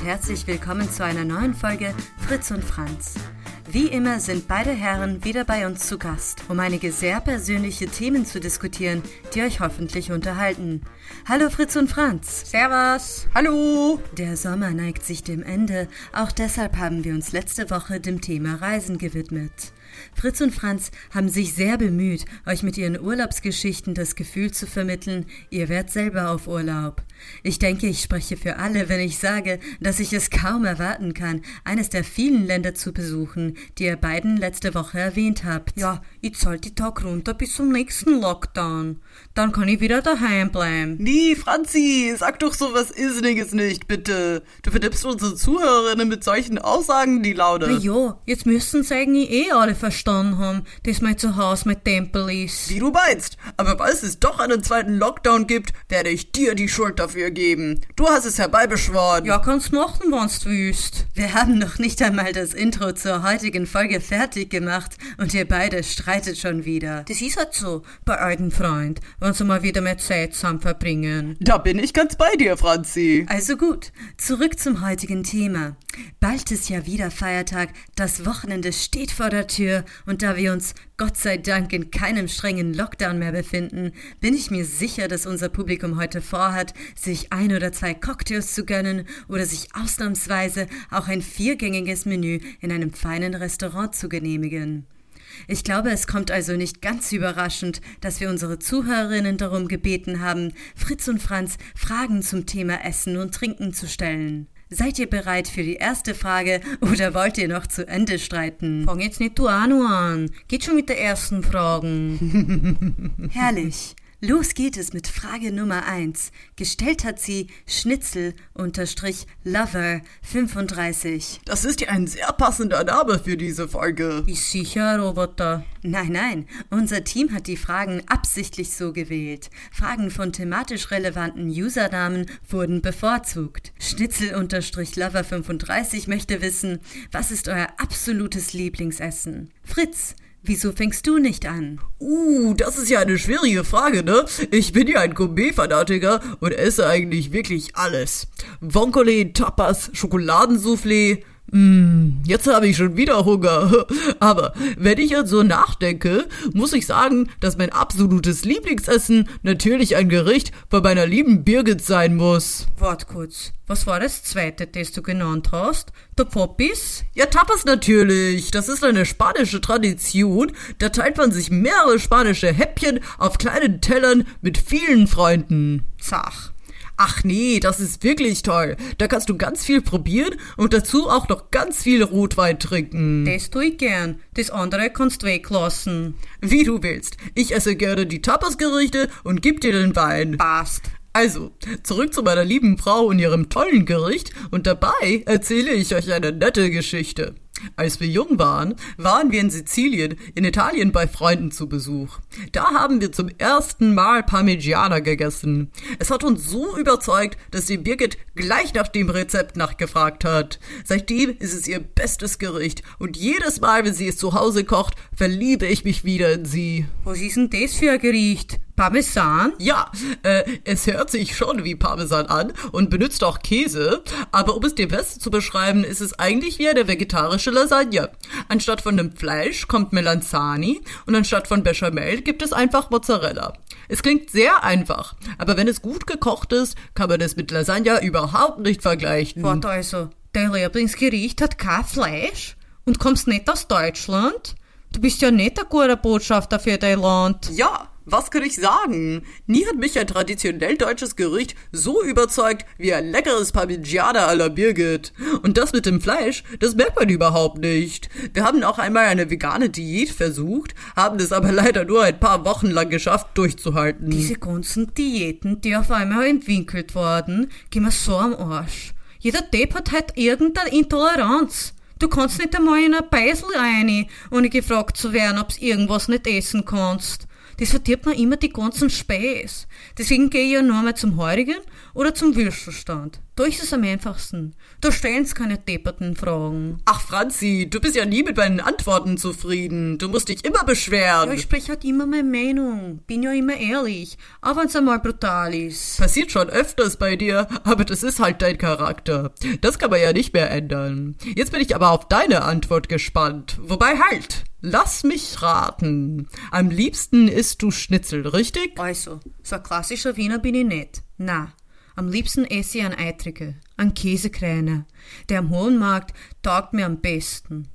Und herzlich willkommen zu einer neuen Folge Fritz und Franz. Wie immer sind beide Herren wieder bei uns zu Gast, um einige sehr persönliche Themen zu diskutieren, die euch hoffentlich unterhalten. Hallo Fritz und Franz. Servus. Hallo. Der Sommer neigt sich dem Ende, auch deshalb haben wir uns letzte Woche dem Thema Reisen gewidmet. Fritz und Franz haben sich sehr bemüht, euch mit ihren Urlaubsgeschichten das Gefühl zu vermitteln, ihr wärt selber auf Urlaub. Ich denke, ich spreche für alle, wenn ich sage, dass ich es kaum erwarten kann, eines der vielen Länder zu besuchen, die ihr beiden letzte Woche erwähnt habt. Ja, ich zahl die Tag runter bis zum nächsten Lockdown. Dann kann ich wieder daheim bleiben. Nee, Franzi, sag doch sowas Irrsinniges nicht, bitte. Du verdirbst unsere Zuhörerinnen mit solchen Aussagen die Laude. Na ja, jetzt müssen sie eigentlich eh alle verstanden haben, dass mein Zuhause mein Tempel ist. Wie du meinst. Aber falls es doch einen zweiten Lockdown gibt, werde ich dir die Schuld dafür geben. Du hast es herbeibeschworen. Ja, kannst machen, wenn's du willst. Wir haben noch nicht einmal das Intro zur heutigen Folge fertig gemacht und ihr beide streitet schon wieder. Das ist halt so bei alten Freund, wenn sie mal wieder mehr Zeit zusammen verbringen. Da bin ich ganz bei dir, Franzi. Also gut, zurück zum heutigen Thema. Bald ist ja wieder Feiertag, das Wochenende steht vor der Tür und da wir uns Gott sei Dank in keinem strengen Lockdown mehr befinden, bin ich mir sicher, dass unser Publikum heute vorhat, sich ein oder zwei Cocktails zu gönnen oder sich ausnahmsweise auch ein viergängiges Menü in einem feinen Restaurant zu genehmigen. Ich glaube, es kommt also nicht ganz überraschend, dass wir unsere Zuhörerinnen darum gebeten haben, Fritz und Franz Fragen zum Thema Essen und Trinken zu stellen. Seid ihr bereit für die erste Frage oder wollt ihr noch zu Ende streiten? Fang jetzt nicht du noch an. Geht schon mit der ersten Fragen. Herrlich. Los geht es mit Frage Nummer 1. Gestellt hat sie Schnitzel-Lover 35. Das ist ja ein sehr passender Name für diese Folge. Ist sicher, Roboter. Nein, nein, unser Team hat die Fragen absichtlich so gewählt. Fragen von thematisch relevanten Usernamen wurden bevorzugt. Schnitzel-Lover 35 möchte wissen, was ist euer absolutes Lieblingsessen? Fritz, Wieso fängst du nicht an? Uh, das ist ja eine schwierige Frage, ne? Ich bin ja ein Gourmet-Fanatiker und esse eigentlich wirklich alles. Vonkole, Tapas, Schokoladensoufflé. Mm, jetzt habe ich schon wieder Hunger. Aber wenn ich jetzt so nachdenke, muss ich sagen, dass mein absolutes Lieblingsessen natürlich ein Gericht bei meiner lieben Birgit sein muss. Wart kurz. Was war das zweite, das du genannt hast? Der Poppis? Ja, Tapas natürlich. Das ist eine spanische Tradition. Da teilt man sich mehrere spanische Häppchen auf kleinen Tellern mit vielen Freunden. Zach. Ach nee, das ist wirklich toll. Da kannst du ganz viel probieren und dazu auch noch ganz viel Rotwein trinken. Das tue ich gern. Das andere kannst du weglassen. Wie du willst. Ich esse gerne die Tapasgerichte und gib dir den Wein. Passt. Also, zurück zu meiner lieben Frau und ihrem tollen Gericht und dabei erzähle ich euch eine nette Geschichte. Als wir jung waren, waren wir in Sizilien, in Italien bei Freunden zu Besuch. Da haben wir zum ersten Mal Parmigiana gegessen. Es hat uns so überzeugt, dass die Birgit gleich nach dem Rezept nachgefragt hat. Seitdem ist es ihr bestes Gericht und jedes Mal, wenn sie es zu Hause kocht, verliebe ich mich wieder in sie. Was ist denn das für ein Gericht? Parmesan? Ja, äh, es hört sich schon wie Parmesan an und benutzt auch Käse, aber um es dir besser zu beschreiben, ist es eigentlich wie eine vegetarische Lasagne. Anstatt von dem Fleisch kommt Melanzani und anstatt von Bechamel gibt es einfach Mozzarella. Es klingt sehr einfach, aber wenn es gut gekocht ist, kann man es mit Lasagne überhaupt nicht vergleichen. Warte also, dein Lieblingsgericht hat kein Fleisch? Und kommst nicht aus Deutschland? Du bist ja nicht ein guter Botschafter für dein Land. Ja, was kann ich sagen? Nie hat mich ein traditionell deutsches Gericht so überzeugt wie ein leckeres Parmigiana à la Birgit. Und das mit dem Fleisch, das merkt man überhaupt nicht. Wir haben auch einmal eine vegane Diät versucht, haben es aber leider nur ein paar Wochen lang geschafft durchzuhalten. Diese ganzen Diäten, die auf einmal entwickelt wurden, gehen mir so am Arsch. Jeder Depp hat halt irgendeine Intoleranz. Du kannst nicht einmal in ein Beisel rein, ohne gefragt zu werden, ob's irgendwas nicht essen kannst. Das verdirbt mir immer die ganzen Speis. Deswegen gehe ich ja nur mal zum Heurigen oder zum Würstelstand. Da ist es am einfachsten. Da stellen sie keine depperten Fragen. Ach Franzi, du bist ja nie mit meinen Antworten zufrieden. Du musst dich immer beschweren. Ja, ich spreche halt immer meine Meinung. Bin ja immer ehrlich. Auch wenn's einmal brutal ist. Passiert schon öfters bei dir, aber das ist halt dein Charakter. Das kann man ja nicht mehr ändern. Jetzt bin ich aber auf deine Antwort gespannt. Wobei halt, lass mich raten. Am liebsten isst du Schnitzel, richtig? Also, so ein klassischer Wiener bin ich nicht. Na, am liebsten esse ich einen Eitrige, einen Käsekräne. Der am Hohen Markt taugt mir am besten.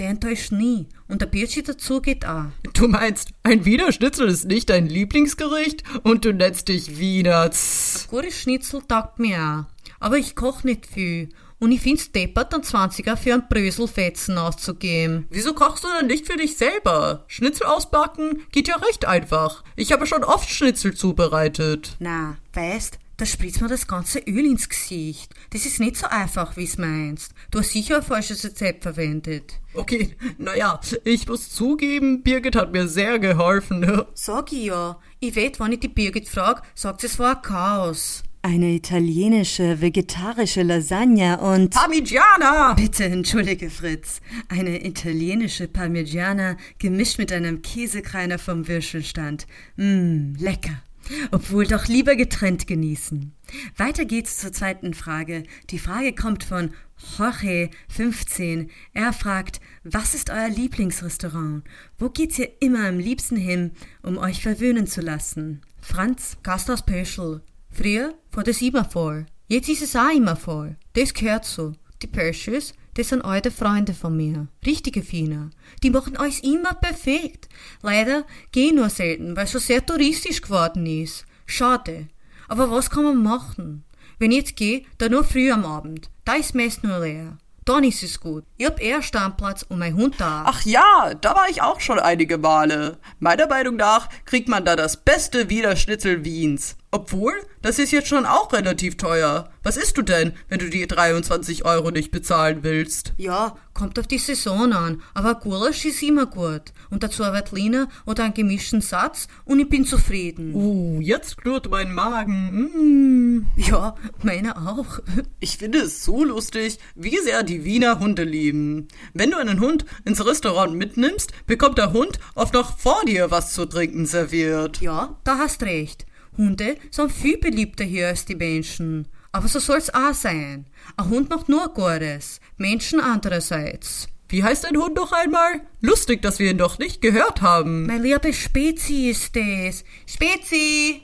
Der enttäuscht nie und der Birchi dazu geht auch. Du meinst, ein Wiener Schnitzel ist nicht dein Lieblingsgericht und du nennst dich Wiener. Tss. Gutes Schnitzel taugt mir auch. Aber ich koch nicht viel und ich find's deppert, dann 20er für einen Bröselfetzen auszugeben. Wieso kochst du dann nicht für dich selber? Schnitzel ausbacken geht ja recht einfach. Ich habe schon oft Schnitzel zubereitet. Na, weißt, da spritzt mir das ganze Öl ins Gesicht. Das ist nicht so einfach, wie's meinst. Du hast sicher ein falsches Rezept verwendet. Okay, naja, ich muss zugeben, Birgit hat mir sehr geholfen. Sag ich ja. Ich wett, wenn ich die Birgit frag, sagt sie, es war ein Chaos. Eine italienische, vegetarische Lasagne und... Parmigiana! Bitte entschuldige, Fritz. Eine italienische Parmigiana gemischt mit einem Käsekreiner vom Würstelstand. Mmm, lecker. Obwohl doch lieber getrennt genießen. Weiter geht's zur zweiten Frage. Die Frage kommt von Jorge15. Er fragt, was ist euer Lieblingsrestaurant? Wo geht's ihr immer am liebsten hin, um euch verwöhnen zu lassen? Franz? Gastro Special. Früher war das immer voll. Jetzt ist es auch immer voll. Das gehört so. Die Pershers, das sind alte Freunde von mir. Richtige Fiener. Die machen alles immer perfekt. Leider gehe ich nur selten, weil es so sehr touristisch geworden ist. Schade. Aber was kann man machen? Wenn ich jetzt gehe, dann nur früh am Abend. Da ist meist nur leer. Dann ist es gut. Ich hab eher Stammplatz und mein Hund da. Ach ja, da war ich auch schon einige Male. Meiner Meinung nach kriegt man da das beste Wiener Schnitzel Wiens. Obwohl, das ist jetzt schon auch relativ teuer. Was isst du denn, wenn du die 23 Euro nicht bezahlen willst? Ja, kommt auf die Saison an, aber Gulasch ist immer gut. Und dazu ein Veltliner oder einen gemischten Satz und ich bin zufrieden. Uh, jetzt knurrt mein Magen. Mm. Ja, meiner auch. Ich finde es so lustig, wie sehr die Wiener Hunde lieben. Wenn du einen Hund ins Restaurant mitnimmst, bekommt der Hund oft noch vor dir was zu trinken serviert. Ja, da hast recht. Hunde sind viel beliebter hier als die Menschen. Aber so soll's auch sein. Ein Hund macht nur Gutes, Menschen andererseits. Wie heißt dein Hund noch einmal? Lustig, dass wir ihn doch nicht gehört haben. Mein liebe Spezi ist das. Spezi!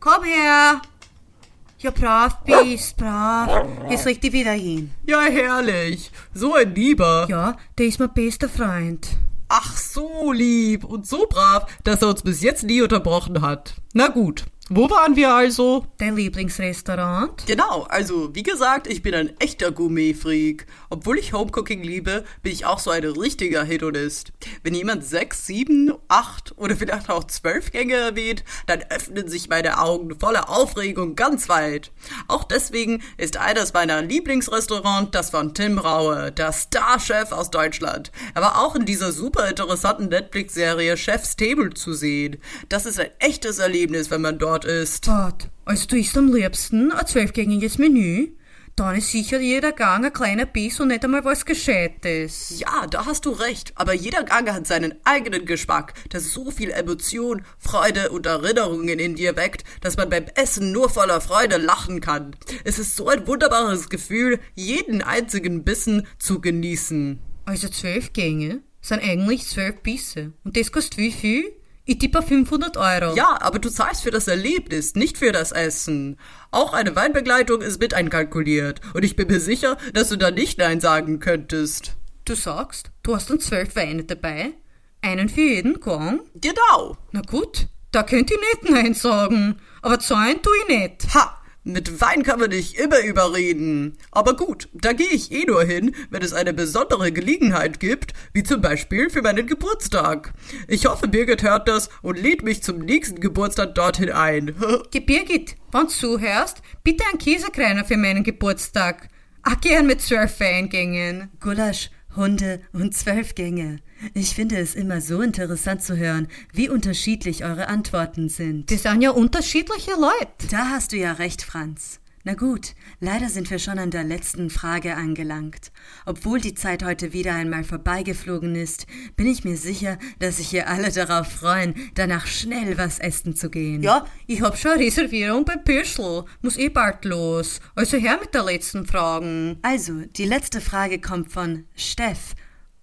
Komm her! Ja, brav bist, brav. Jetzt leg dich wieder hin. Ja, herrlich. So ein Lieber. Ja, der ist mein bester Freund. Ach, so lieb und so brav, dass er uns bis jetzt nie unterbrochen hat. Na gut. Wo waren wir also? Dein Lieblingsrestaurant? Genau, also wie gesagt, ich bin ein echter Gourmet-Freak. Obwohl ich Homecooking liebe, bin ich auch so ein richtiger Hedonist. Wenn jemand sechs, sieben, acht oder vielleicht auch zwölf Gänge erwähnt, dann öffnen sich meine Augen voller Aufregung ganz weit. Auch deswegen ist eines meiner Lieblingsrestaurants das von Tim Raue, der Starchef aus Deutschland. Er war auch in dieser super interessanten Netflix-Serie Chef's Table zu sehen. Das ist ein echtes Erlebnis, wenn man dort ist. Wart, also du isst am liebsten ein zwölfgängiges Menü? Dann ist sicher jeder Gang ein kleiner Biss und nicht einmal was Gescheites. Ja, da hast du recht, aber jeder Gang hat seinen eigenen Geschmack, der so viel Emotion, Freude und Erinnerungen in dir weckt, dass man beim Essen nur voller Freude lachen kann. Es ist so ein wunderbares Gefühl, jeden einzigen Bissen zu genießen. Also zwölf Gänge sind eigentlich zwölf Bisse. Und das kostet wie viel? Ich tippe 500 Euro. Ja, aber du zahlst für das Erlebnis, nicht für das Essen. Auch eine Weinbegleitung ist mit einkalkuliert. Und ich bin mir sicher, dass du da nicht Nein sagen könntest. Du sagst, du hast dann zwölf Weine dabei? Einen für jeden Gang? Genau. Na gut, da könnt ihr nicht Nein sagen. Aber zahlen tu ich nicht. Ha! Mit Wein kann man dich immer überreden. Aber gut, da gehe ich eh nur hin, wenn es eine besondere Gelegenheit gibt, wie zum Beispiel für meinen Geburtstag. Ich hoffe, Birgit hört das und lädt mich zum nächsten Geburtstag dorthin ein. Geh Birgit, wenn du zuhörst, bitte ein Käsekreiner für meinen Geburtstag. Ach, gern mit zwölf Weingängen. Gulasch, Hunde und zwölf Gänge. Ich finde es immer so interessant zu hören, wie unterschiedlich eure Antworten sind. Die sind ja unterschiedliche Leute. Da hast du ja recht, Franz. Na gut, leider sind wir schon an der letzten Frage angelangt. Obwohl die Zeit heute wieder einmal vorbeigeflogen ist, bin ich mir sicher, dass sich hier alle darauf freuen, danach schnell was essen zu gehen. Ja, ich hab schon eine Reservierung bei Püschel. Muss eh bald los. Also her mit der letzten Fragen. Also, die letzte Frage kommt von Steff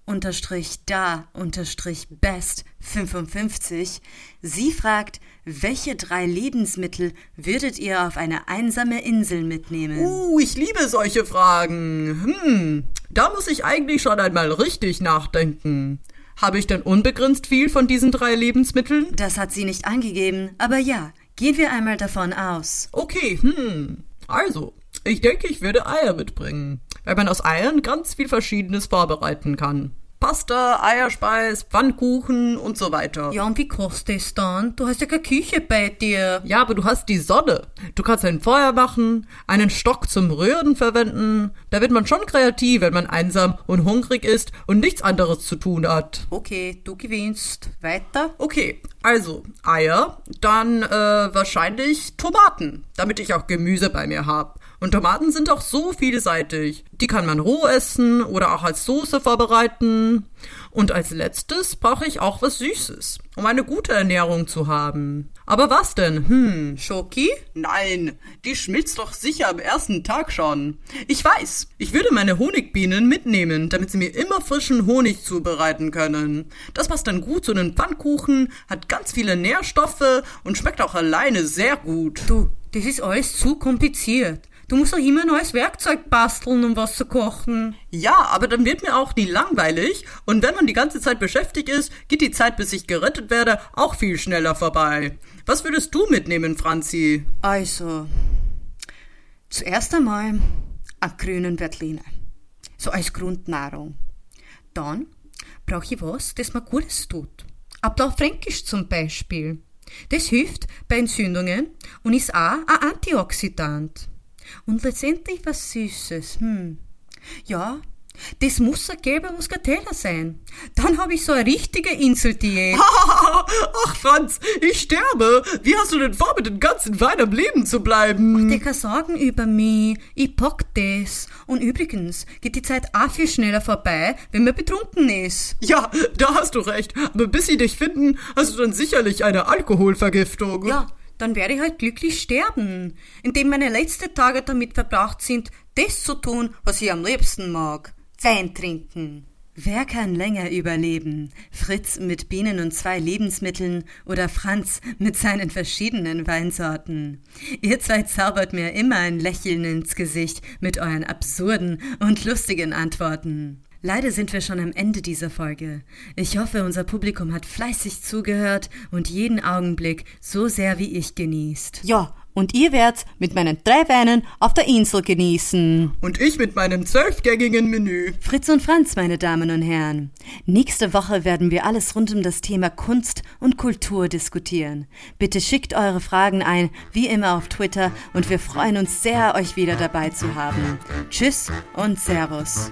unterstrich da unterstrich best 55. Sie fragt, welche drei Lebensmittel würdet ihr auf eine einsame Insel mitnehmen? Uh, ich liebe solche Fragen. Hm, da muss ich eigentlich schon einmal richtig nachdenken. Habe ich denn unbegrenzt viel von diesen drei Lebensmitteln? Das hat sie nicht angegeben, aber ja, gehen wir einmal davon aus. Okay, hm. Also, ich denke, ich würde Eier mitbringen, weil man aus Eiern ganz viel Verschiedenes vorbereiten kann. Pasta, Eierspeis, Pfannkuchen und so weiter. Ja, und wie kostet es dann? Du hast ja keine Küche bei dir. Ja, aber du hast die Sonne. Du kannst ein Feuer machen, einen Stock zum Rühren verwenden. Da wird man schon kreativ, wenn man einsam und hungrig ist und nichts anderes zu tun hat. Okay, du gewinnst. Weiter? Okay, also Eier, dann äh, wahrscheinlich Tomaten, damit ich auch Gemüse bei mir habe. Und Tomaten sind auch so vielseitig. Die kann man roh essen oder auch als Soße vorbereiten. Und als letztes brauche ich auch was Süßes, um eine gute Ernährung zu haben. Aber was denn? Hm. Schoki? Nein, die schmilzt doch sicher am ersten Tag schon. Ich weiß, ich würde meine Honigbienen mitnehmen, damit sie mir immer frischen Honig zubereiten können. Das passt dann gut zu den Pfannkuchen, hat ganz viele Nährstoffe und schmeckt auch alleine sehr gut. Du, das ist alles zu kompliziert. Du musst doch immer ein neues Werkzeug basteln, um was zu kochen. Ja, aber dann wird mir auch nie langweilig. Und wenn man die ganze Zeit beschäftigt ist, geht die Zeit, bis ich gerettet werde, auch viel schneller vorbei. Was würdest du mitnehmen, Franzi? Also, zuerst einmal einen grünen Berliner. So als Grundnahrung. Dann brauche ich was, das mir Gutes tut. Ablauf Fränkisch zum Beispiel. Das hilft bei Entzündungen und ist auch ein Antioxidant. Und letztendlich was Süßes. Hm. Ja, das muss ein gelber Muscatella sein. Dann habe ich so eine richtige Inseldiät. Ach, Franz, ich sterbe. Wie hast du denn vor, mit dem ganzen Wein am Leben zu bleiben? Ach, der kann sagen über mich. Ich pack das. Und übrigens geht die Zeit auch viel schneller vorbei, wenn man betrunken ist. Ja, da hast du recht. Aber bis sie dich finden, hast du dann sicherlich eine Alkoholvergiftung. Ja, dann werde ich halt glücklich sterben, indem meine letzten Tage damit verbracht sind, das zu tun, was ich am liebsten mag. Wein trinken. Wer kann länger überleben? Fritz mit Bienen und zwei Lebensmitteln oder Franz mit seinen verschiedenen Weinsorten? Ihr zwei zaubert mir immer ein Lächeln ins Gesicht mit euren absurden und lustigen Antworten. Leider sind wir schon am Ende dieser Folge. Ich hoffe, unser Publikum hat fleißig zugehört und jeden Augenblick so sehr wie ich genießt. Ja, und ihr werdt's mit meinen drei Weinen auf der Insel genießen. Und ich mit meinem zwölfgängigen Menü. Fritz und Franz, meine Damen und Herren. Nächste Woche werden wir alles rund um das Thema Kunst und Kultur diskutieren. Bitte schickt eure Fragen ein, wie immer auf Twitter, und wir freuen uns sehr, euch wieder dabei zu haben. Tschüss und Servus.